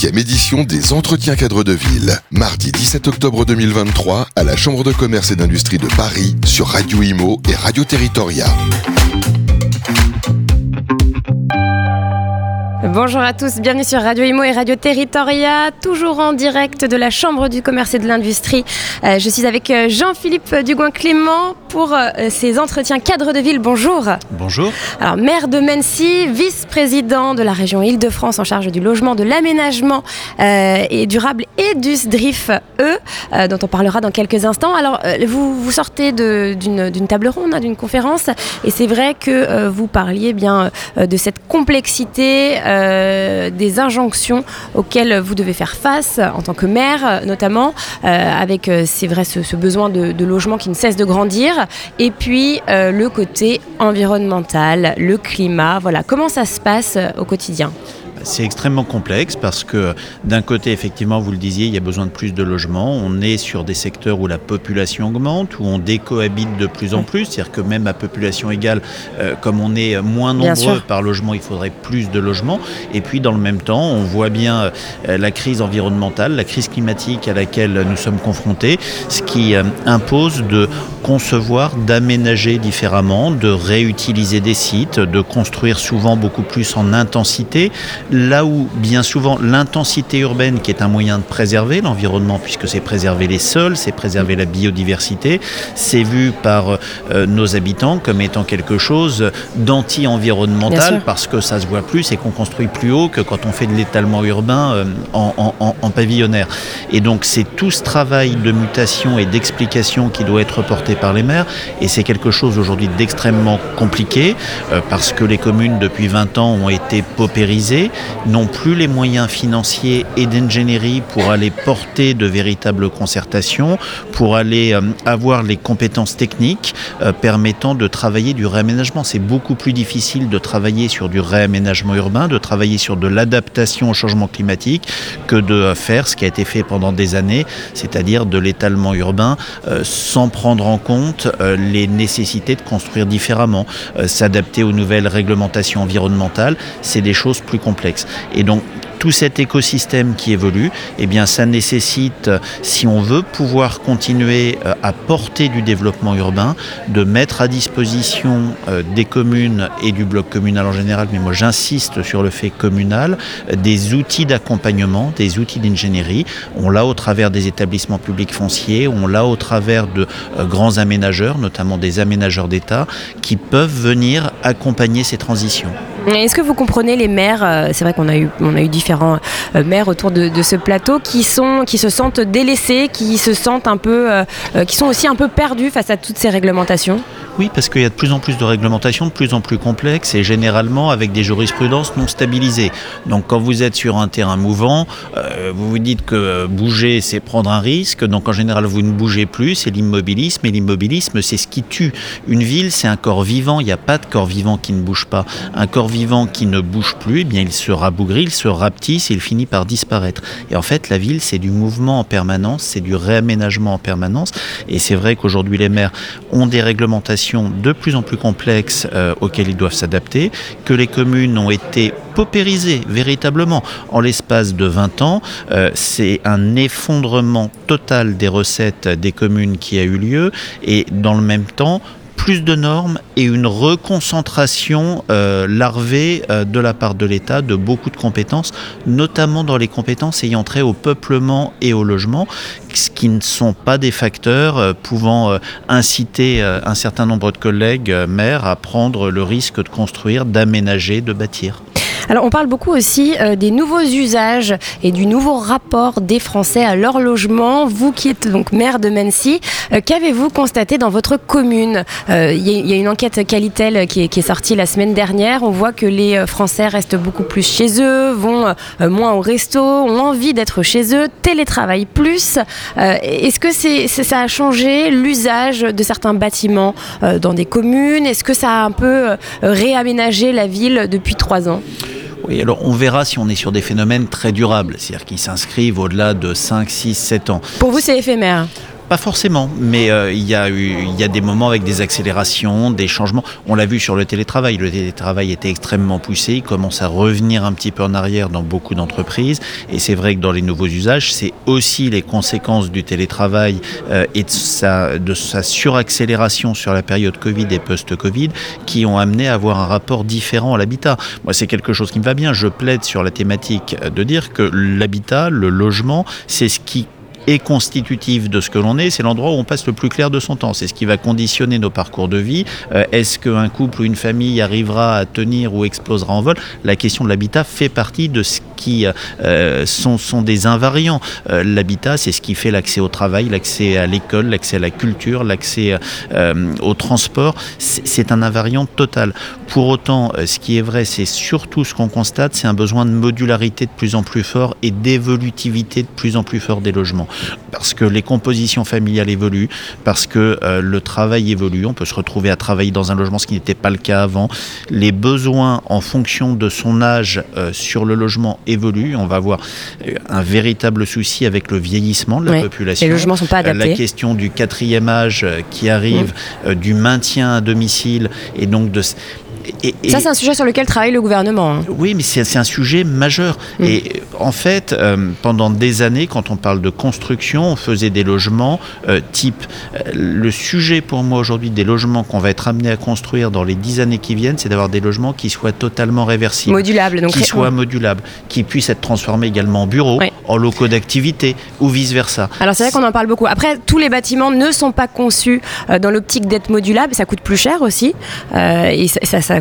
7e édition des Entretiens cadres de ville. Mardi 17 octobre 2023 à la Chambre de commerce et d'industrie de Paris sur Radio Imo et Radio Territoria. Bonjour à tous, bienvenue sur Radio Imo et Radio Territoria, toujours en direct de la Chambre du commerce et de l'industrie. Euh, je suis avec euh, Jean-Philippe Dugoin-Clément pour euh, ces entretiens cadres de ville. Bonjour. Bonjour. Alors, maire de Mency, vice-président de la région Île-de-France en charge du logement, de l'aménagement et durable et du SDRIF E, dont on parlera dans quelques instants. Alors, vous, vous sortez d'une table ronde, hein, d'une conférence, et c'est vrai que vous parliez bien de cette complexité euh, des injonctions auxquelles vous devez faire face en tant que maire, notamment, euh, avec, euh, vrai, ce, besoin de, de, logement qui ne cesse de grandir, et puis le côté environnemental, le climat. Voilà, comment ça se passe au quotidien? C'est extrêmement complexe parce que d'un côté, effectivement, vous le disiez, il y a besoin de plus de logements. On est sur des secteurs où la population augmente, où on décohabite de plus en plus. C'est-à-dire que même à population égale, euh, comme on est moins nombreux par logement, il faudrait plus de logements. Et puis, dans le même temps, on voit bien euh, la crise environnementale, la crise climatique à laquelle nous sommes confrontés, ce qui euh, impose de concevoir, d'aménager différemment, de réutiliser des sites, de construire souvent beaucoup plus en intensité, là où bien souvent l'intensité urbaine, qui est un moyen de préserver l'environnement, puisque c'est préserver les sols, c'est préserver la biodiversité, c'est vu par euh, nos habitants comme étant quelque chose d'anti-environnemental, parce que ça se voit plus et qu'on construit plus haut que quand on fait de l'étalement urbain euh, en, en, pavillonnaire. Et donc c'est tout ce travail de mutation et d'explication qui doit être porté par les maires, et c'est quelque chose aujourd'hui d'extrêmement compliqué, euh, parce que les communes depuis 20 ans ont été paupérisées, n'ont plus les moyens financiers et d'ingénierie pour aller porter de véritables concertations, pour aller euh, avoir les compétences techniques euh, permettant de travailler du réaménagement. C'est beaucoup plus difficile de travailler sur du réaménagement urbain, de travailler sur de l'adaptation au changement climatique que de faire ce qui a été fait pendant des années, c'est-à-dire de l'étalement urbain sans prendre en compte les nécessités de construire différemment, s'adapter aux nouvelles réglementations environnementales. C'est des choses plus complexes. Et donc tout cet écosystème qui évolue, eh ça nécessite, si on veut pouvoir continuer euh, à porter du développement urbain, de mettre à disposition euh, des communes et du bloc communal en général, mais moi j'insiste sur le fait communal, des outils d'accompagnement, des outils d'ingénierie. On l'a au travers des établissements publics fonciers, on l'a au travers de euh, grands aménageurs, notamment des aménageurs d'État, qui peuvent venir accompagner ces transitions. Est-ce que vous comprenez les maires C'est vrai qu'on a eu, on a eu différents euh, maires autour de, ce plateau qui, sont, qui se sentent délaissés, qui se sentent un peu, euh, euh, qui sont aussi un peu perdus face à toutes ces réglementations? Oui, parce qu'il y a de plus en plus de réglementations, de plus en plus complexes et généralement avec des jurisprudences non stabilisées. Donc quand vous êtes sur un terrain mouvant, vous vous dites que bouger, c'est prendre un risque. Donc en général, vous ne bougez plus, c'est l'immobilisme. Et l'immobilisme, c'est ce qui tue. Une ville, c'est un corps vivant. Il n'y a pas de corps vivant qui ne bouge pas. Un corps vivant qui ne bouge plus, eh bien, il se rabougrit, il se rapetisse et il finit par disparaître. Et en fait, la ville, c'est du mouvement en permanence, c'est du réaménagement en permanence. Et c'est vrai qu'aujourd'hui, les maires ont des réglementations de plus en plus complexes euh, auxquelles ils doivent s'adapter, que les communes ont été paupérisées véritablement en l'espace de 20 ans. Euh, c'est un effondrement total des recettes des communes qui a eu lieu. Et dans le même temps, plus de normes et une reconcentration euh, larvée euh, de la part de l'État de beaucoup de compétences, notamment dans les compétences ayant trait au peuplement et au logement, ce qui ne sont pas des facteurs euh, pouvant inciter un certain nombre de collègues maires à prendre le risque de construire, d'aménager, de bâtir. Alors on parle beaucoup aussi euh, des nouveaux usages et du nouveau rapport des Français à leur logement. Vous qui êtes donc maire de Mency, euh, qu'avez-vous constaté dans votre commune? Euh, Il y, a une enquête Qualitel qui est, sortie la semaine dernière. On voit que les Français restent beaucoup plus chez eux, vont moins au resto, ont envie d'être chez eux, télétravaillent plus. Est-ce que ça a changé l'usage de certains bâtiments dans des communes? Est-ce que ça a un peu réaménagé la ville depuis trois ans? On verra si on est sur des phénomènes très durables, c'est-à-dire qui s'inscrivent au-delà de 5, 6, 7 ans. Pour vous, c'est éphémère Pas forcément, mais euh, il y, a des moments avec des accélérations, des changements. On l'a vu sur le télétravail. Le télétravail était extrêmement poussé. Il commence à revenir un petit peu en arrière dans beaucoup d'entreprises. Et c'est vrai que dans les nouveaux usages, c'est aussi les conséquences du télétravail euh, et de sa, de sa suraccélération sur la période Covid et post-Covid qui ont amené à avoir un rapport différent à l'habitat. Moi, c'est quelque chose qui me va bien. Je plaide sur la thématique de dire que l'habitat, le logement, c'est ce qui est constitutif de ce que l'on est, c'est l'endroit où on passe le plus clair de son temps. C'est ce qui va conditionner nos parcours de vie. Euh, est-ce qu'un couple ou une famille arrivera à tenir ou explosera en vol? La question de l'habitat fait partie de ce qui euh, sont, sont, des invariants. Euh, l'habitat, c'est ce qui fait l'accès au travail, l'accès à l'école, l'accès à la culture, l'accès au transport. C'est un invariant total. Pour autant, ce qui est vrai, c'est surtout ce qu'on constate, c'est un besoin de modularité de plus en plus fort et d'évolutivité de plus en plus fort des logements parce que les compositions familiales évoluent, parce que euh, le travail évolue. On peut se retrouver à travailler dans un logement, ce qui n'était pas le cas avant. Les besoins en fonction de son âge euh, sur le logement évoluent. On va avoir euh, un véritable souci avec le vieillissement de la population. Les logements sont pas adaptés. La question du quatrième âge qui arrive, mmh. du maintien à domicile et donc de ça, c'est un sujet sur lequel travaille le gouvernement. Hein. Oui, mais c'est un sujet majeur. Mm. Et en fait, euh, pendant des années, quand on parle de construction, on faisait des logements euh, type. Euh, le sujet pour moi aujourd'hui des logements qu'on va être amené à construire dans les dix années qui viennent, c'est d'avoir des logements qui soient totalement réversibles. Modulables, donc. Qui soient modulables, qui puissent être transformés également en bureaux, en locaux d'activité ou vice-versa. Alors c'est vrai qu'on en parle beaucoup. Après, tous les bâtiments ne sont pas conçus dans l'optique d'être modulables. Ça coûte plus cher aussi. et ça, ça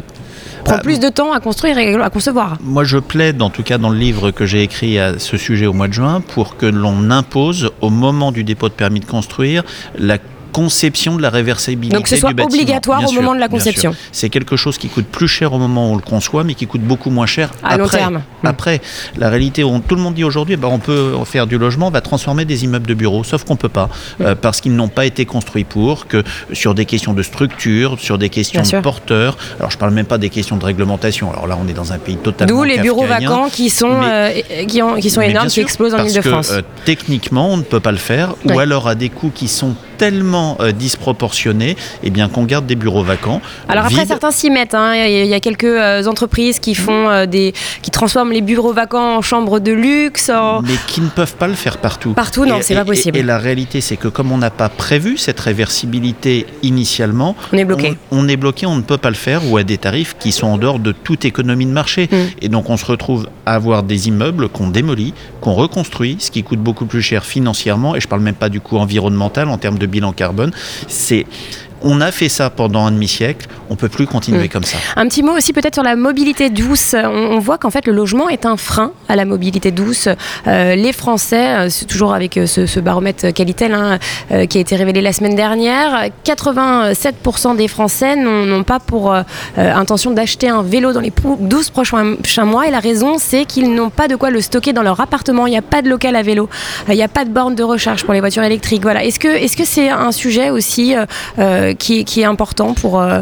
prend bah, plus de temps à construire et à concevoir. Moi, je plaide, en tout cas dans le livre que j'ai écrit à ce sujet au mois de juin, pour que l'on impose, au moment du dépôt de permis de construire, la conception de la réversibilité Donc que ce soit obligatoire au moment de la conception. C'est quelque chose qui coûte plus cher au moment où on le conçoit, mais qui coûte beaucoup moins cher à après. long terme. Après, la réalité, où tout le monde dit aujourd'hui, bah, on peut faire du logement, on va transformer des immeubles de bureaux, sauf qu'on peut pas, euh, parce qu'ils n'ont pas été construits pour, que sur des questions de structure, sur des questions de porteurs, alors je parle même pas des questions de réglementation, alors là on est dans un pays totalement D'où les bureaux vacants qui sont, euh, qui, qui, sont énormes, qui explosent en Ile-de-France. Euh, techniquement, on ne peut pas le faire, ou alors à des coûts qui sont tellement euh, disproportionné eh bien qu'on garde des bureaux vacants. Alors après certains s'y mettent. Hein. Il y a quelques euh, entreprises qui font euh, des, qui transforment les bureaux vacants en chambres de luxe. Mais qui ne peuvent pas le faire partout. Partout, non, c'est pas possible. Et, la réalité, c'est que comme on n'a pas prévu cette réversibilité initialement, on est bloqué. On, est bloqué, on ne peut pas le faire ou à des tarifs qui sont en dehors de toute économie de marché. Mm. Et donc on se retrouve à avoir des immeubles qu'on démolit, qu'on reconstruit, ce qui coûte beaucoup plus cher financièrement. Et je parle même pas du coût environnemental en termes de bilan carbone. C'est on a fait ça pendant un demi-siècle, on peut plus continuer mm. comme ça. Un petit mot aussi peut-être sur la mobilité douce. On, voit qu'en fait le logement est un frein à la mobilité douce. Euh, les Français, euh, toujours avec euh, ce, baromètre Qualitel hein, qui a été révélé la semaine dernière, 87% des Français n'ont pas pour intention d'acheter un vélo dans les 12 prochains mois. Et la raison, c'est qu'ils n'ont pas de quoi le stocker dans leur appartement. Il n'y a pas de local à vélo. Il n'y a pas de borne de recharge pour les voitures électriques. Voilà. Est-ce que est-ce que c'est un sujet aussi qui, est important pour, euh,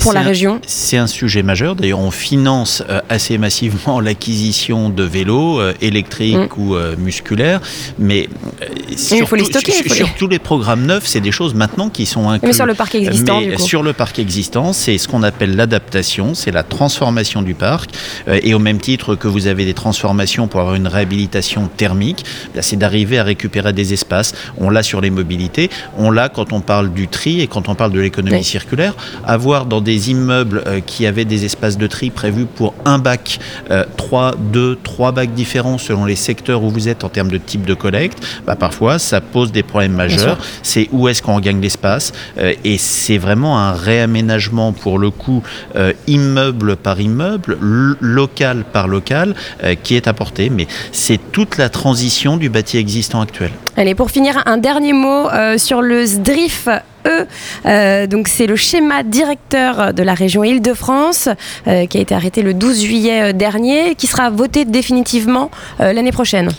pour la région C'est un sujet majeur. D'ailleurs, on finance euh, assez massivement l'acquisition de vélos euh, électriques mm. ou musculaires. Mais, il faut les stocker. Sur, tous les programmes neufs, c'est des choses maintenant qui sont incluses. Mais sur le parc existant. Mais sur le parc existant, c'est ce qu'on appelle l'adaptation, c'est la transformation du parc. et au même titre que vous avez des transformations pour avoir une réhabilitation thermique, c'est d'arriver à récupérer des espaces. On l'a sur les mobilités, on l'a quand on parle du tri et quand on parle de l'économie circulaire, avoir dans des immeubles euh, qui avaient des espaces de tri prévus pour un bac, euh, trois, deux, trois bacs différents selon les secteurs où vous êtes en termes de type de collecte, bah, parfois ça pose des problèmes majeurs. C'est où est-ce qu'on gagne l'espace euh, et c'est vraiment un réaménagement pour le coup immeuble par immeuble, local par local qui est apporté. Mais c'est toute la transition du bâti existant actuel. Allez, pour finir, un dernier mot sur le SDRIF E. Euh, donc c'est le schéma directeur de la région Île-de-France euh, qui a été arrêté le 12 juillet euh, dernier, qui sera voté définitivement l'année prochaine.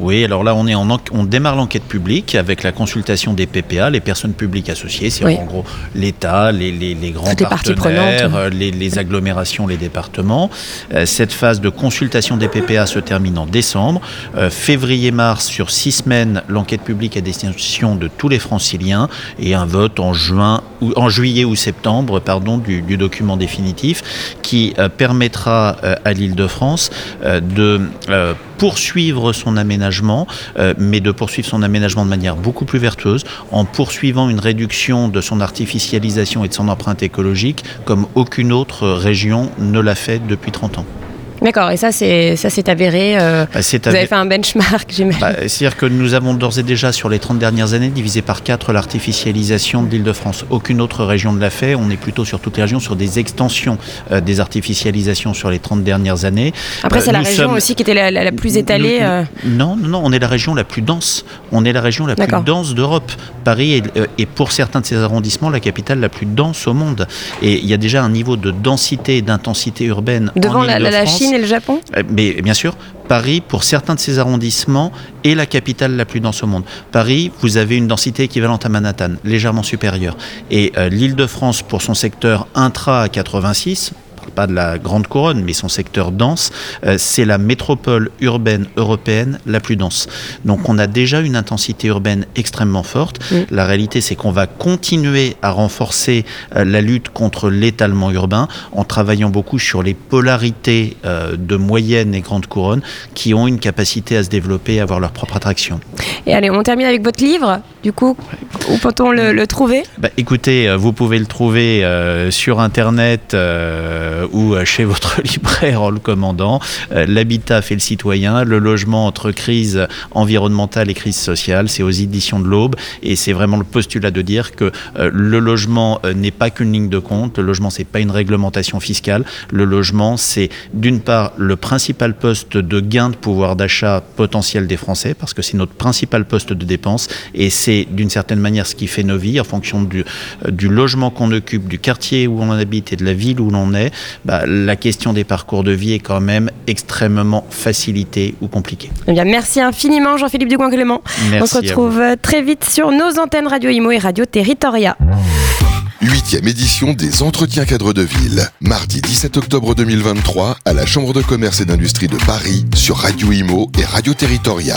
Oui, alors là, on, est en, on démarre l'enquête publique avec la consultation des PPA, les personnes publiques associées, c'est en gros l'État, les, les, les, grands partenaires, les, les, agglomérations, les départements. Euh, cette phase de consultation des PPA se termine en décembre. Euh, Février-mars, sur six semaines, l'enquête publique à destination de tous les franciliens et un vote en juin en juillet ou septembre, pardon, du, document définitif qui euh, permettra euh, à l'Île-de-France euh, de poursuivre son aménagement, mais de poursuivre son aménagement de manière beaucoup plus vertueuse, en poursuivant une réduction de son artificialisation et de son empreinte écologique comme aucune autre région ne l'a fait depuis 30 ans. D'accord, et ça, c'est ça s'est avéré. Euh, bah, vous avez fait un benchmark, j'imagine. Bah, C'est-à-dire que nous avons d'ores et déjà, sur les 30 dernières années, divisé par 4 l'artificialisation de l'île de France. Aucune autre région ne l'a fait. On est plutôt sur toutes les régions sur des extensions euh, des artificialisations sur les 30 dernières années. Après, c'est la euh, région aussi qui était la, la, plus étalée. Nous, euh. Non, non, non, on est la région la plus dense. On est la région la plus dense d'Europe. Paris est, est, pour certains de ces arrondissements, la capitale la plus dense au monde. Et il y a déjà un niveau de densité et d'intensité urbaine. Devant en la, la Chine le Japon? Euh, Mais bien sûr, Paris, pour certains de ces arrondissements, est la capitale la plus dense au monde. Paris, vous avez une densité équivalente à Manhattan, légèrement supérieure. Et euh, l'île de France, pour son secteur intra à 86, pas de la grande couronne, mais son secteur dense, euh, c'est la métropole urbaine européenne la plus dense. Donc on a déjà une intensité urbaine extrêmement forte. La réalité, c'est qu'on va continuer à renforcer euh, la lutte contre l'étalement urbain en travaillant beaucoup sur les polarités euh, de moyenne et grande couronne qui ont une capacité à se développer, à avoir leur propre attraction. Et allez, on termine avec votre livre, du coup. Où peut-on le, le, trouver? Bah, Écoutez, vous pouvez le trouver sur Internet euh, ou chez votre libraire en le commandant. Euh, L'habitat fait le citoyen, le logement entre crise environnementale et crise sociale, c'est aux éditions de l'Aube. Et c'est vraiment le postulat de dire que euh, le logement n'est pas qu'une ligne de compte, le logement, c'est pas une réglementation fiscale. Le logement, c'est d'une part le principal poste de gain de pouvoir d'achat potentiel des Français, parce que c'est notre principal poste de dépense et c'est d'une certaine manière ce qui fait nos vies en fonction du, euh, du logement qu'on occupe, du quartier où on habite et de la ville où l'on est. Bah, la question des parcours de vie est quand même extrêmement facilitée ou compliquée. Eh bien, merci infiniment Jean-Philippe Ducoin-Clément. On se retrouve très vite sur nos antennes Radio Imo et Radio Territoria. Huitième édition des Entretiens cadres de ville, mardi 17 octobre 2023 à la Chambre de commerce et d'industrie de Paris sur Radio Imo et Radio Territoria.